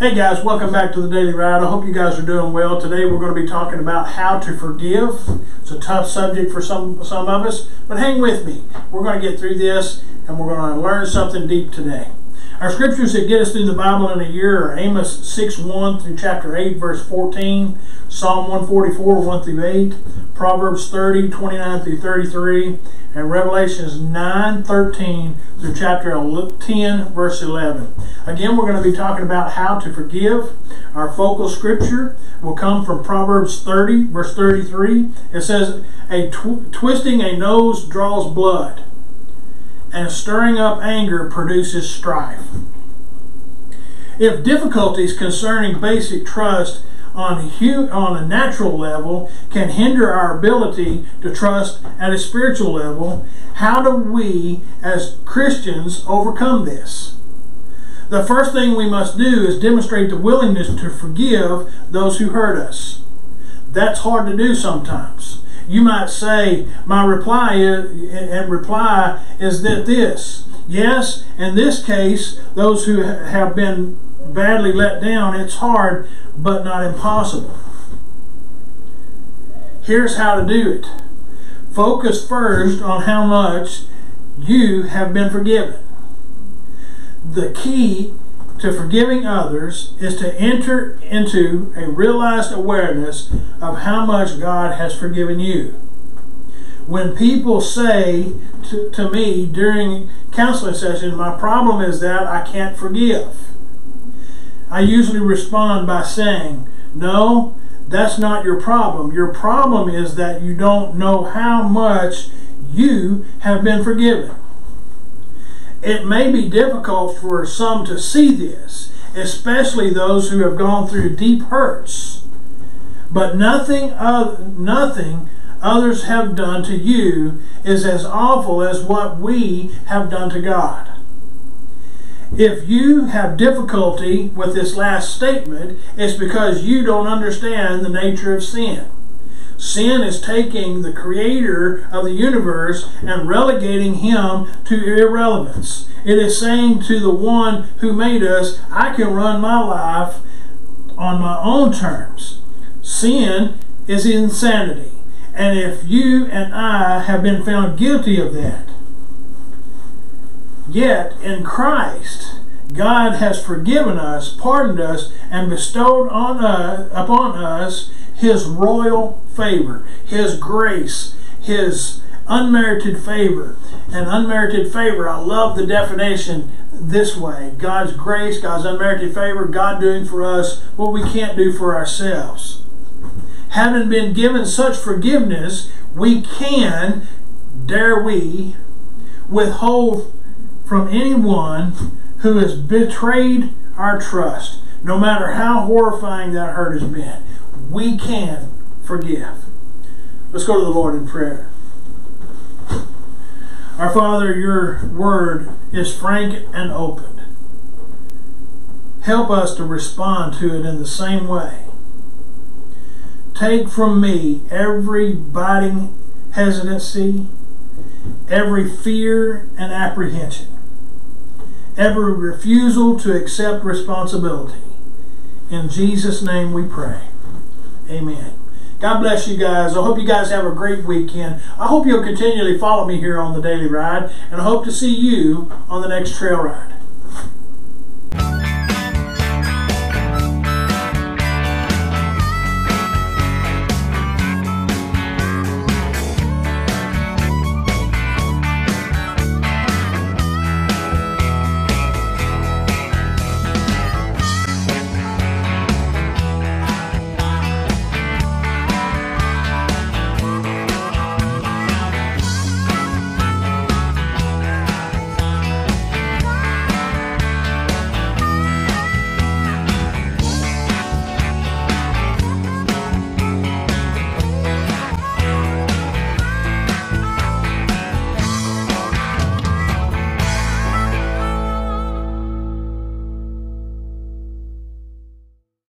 Hey guys, welcome back to the Daily Ride. I hope you guys are doing well. Today we're going to be talking about how to forgive. It's a tough subject for some some of us, but hang with me. We're going to get through this and we're going to learn something deep today. Our scriptures that get us through the Bible in a year are Amos 6 1 through chapter 8, verse 14, Psalm 144 1 through 8, Proverbs 30 29 through 33, and Revelations 9 13 through chapter 10, verse 11. Again, we're going to be talking about how to forgive. Our focal scripture will come from Proverbs 30, verse 33. It says, a tw- Twisting a nose draws blood and stirring up anger produces strife. If difficulties concerning basic trust on a, on a natural level can hinder our ability to trust at a spiritual level, how do we as Christians overcome this? The first thing we must do is demonstrate the willingness to forgive those who hurt us. That's hard to do sometimes you might say, my reply is, and reply is that this. Yes, in this case, those who have been badly let down, it's hard, but not impossible. Here's how to do it. Focus first on how much you have been forgiven. The key to forgiving others is to enter into a realized awareness of how much God has forgiven you. When people say to, to me during counseling sessions, my problem is that I can't forgive, I usually respond by saying, No, that's not your problem. Your problem is that you don't know how much you have been forgiven. It may be difficult for some to see this, especially those who have gone through deep hurts. But nothing, nothing others have done to you is as awful as what we have done to God. If you have difficulty with this last statement, it's because you don't understand the nature of sin. Sin is taking the creator of the universe and relegating him to irrelevance. It is saying to the one who made us, I can run my life on my own terms. Sin is insanity. And if you and I have been found guilty of that, yet in Christ, God has forgiven us, pardoned us, and bestowed on us, upon us his royal favor, his grace, his unmerited favor. And unmerited favor, I love the definition this way God's grace, God's unmerited favor, God doing for us what we can't do for ourselves. Having been given such forgiveness, we can, dare we, withhold from anyone who has betrayed our trust, no matter how horrifying that hurt has been we can forgive. Let's go to the Lord in prayer. Our Father, your word is frank and open. Help us to respond to it in the same way. Take from me every biting hesitancy, every fear and apprehension, every refusal to accept responsibility. In Jesus' name we pray. Amen. God bless you guys. I hope you guys have a great weekend. I hope you'll continually follow me here on the Daily Ride, and I hope to see you on the next trail ride.